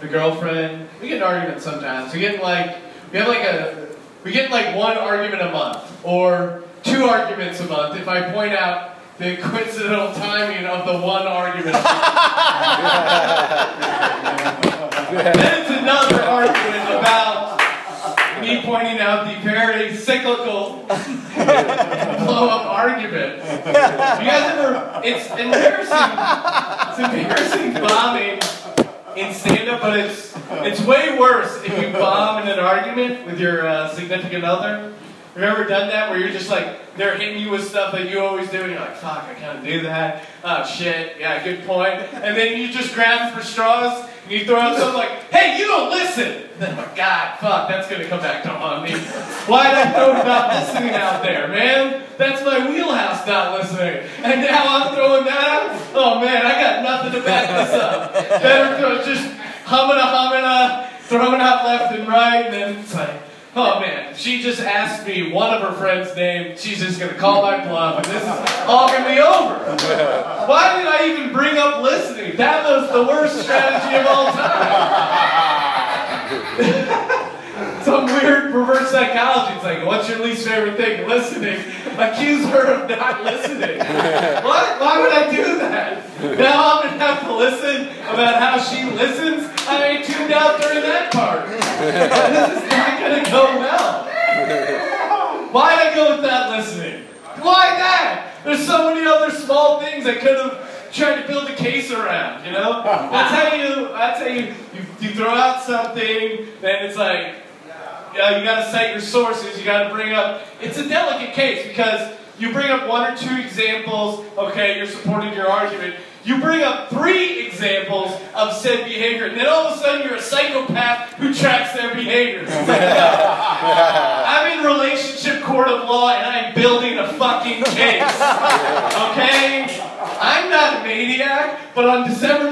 the girlfriend. We get in arguments sometimes. We get like we have like a we get like one argument a month or two arguments a month. If I point out the coincidental timing of the one argument. then it's another argument about me pointing out the very cyclical blow up argument. You guys ever? It's embarrassing. It's embarrassing bombing in stand up, but it's it's way worse if you bomb in an argument with your uh, significant other. Have you ever done that where you're just like, they're hitting you with stuff that you always do, and you're like, fuck, I kind of do that. Oh, shit, yeah, good point. And then you just grab for straws, and you throw out something like, hey, you don't listen! Then, God, fuck, that's gonna come back to haunt me. Why'd I throw not listening out there, man? That's my wheelhouse not listening. And now I'm throwing that out? Oh, man, I got nothing to back this up. Better just humming a humming a, throwing out left and right, and then it's like, Oh man, she just asked me one of her friends' name. She's just gonna call my bluff, and this is all gonna be over. Why did I even bring up listening? That was the worst strategy of all time. Some weird perverse psychology. It's like, what's your least favorite thing? Listening. Accuse her of not listening. What? Why would I do that? Now I'm gonna have to listen about how she listens. I ain't tuned out during that part. This is not gonna go well. Why'd I go with that listening? Why that? There's so many other small things I could have tried to build a case around, you know? That's how you, that's how you, you, you throw out something, then it's like, you, know, you gotta cite your sources, you gotta bring up, it's a delicate case because you bring up one or two examples, okay, you're supporting your argument. You bring up three examples of said behavior, and then all of a sudden you're a psychopath who tracks their behaviors. I'm in relationship court of law and I'm building a fucking case. Okay? I'm not a maniac, but on December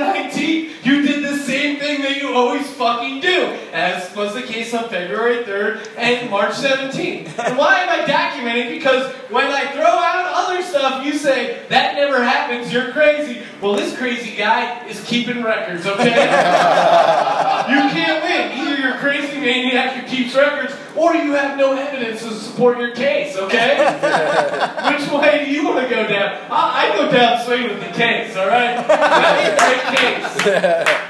always fucking do, as was the case on February 3rd and March 17th. And why am I documenting? Because when I throw out other stuff, you say, that never happens, you're crazy. Well, this crazy guy is keeping records, okay? you can't win. Either you're a crazy maniac who keeps records, or you have no evidence to support your case, okay? Which way do you want to go down? I, I go down swinging with the case, all right? That's a great case.